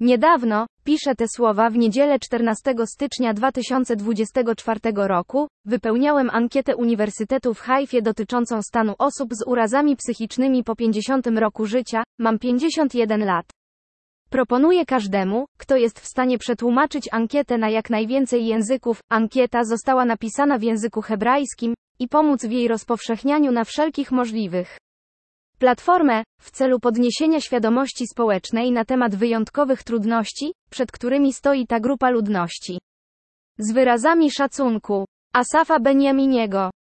Niedawno, piszę te słowa w niedzielę 14 stycznia 2024 roku, wypełniałem ankietę Uniwersytetu w Haifie dotyczącą stanu osób z urazami psychicznymi po 50 roku życia, mam 51 lat. Proponuję każdemu, kto jest w stanie przetłumaczyć ankietę na jak najwięcej języków, ankieta została napisana w języku hebrajskim, i pomóc w jej rozpowszechnianiu na wszelkich możliwych platformę, w celu podniesienia świadomości społecznej na temat wyjątkowych trudności, przed którymi stoi ta grupa ludności. Z wyrazami szacunku. Asafa Beniaminiego.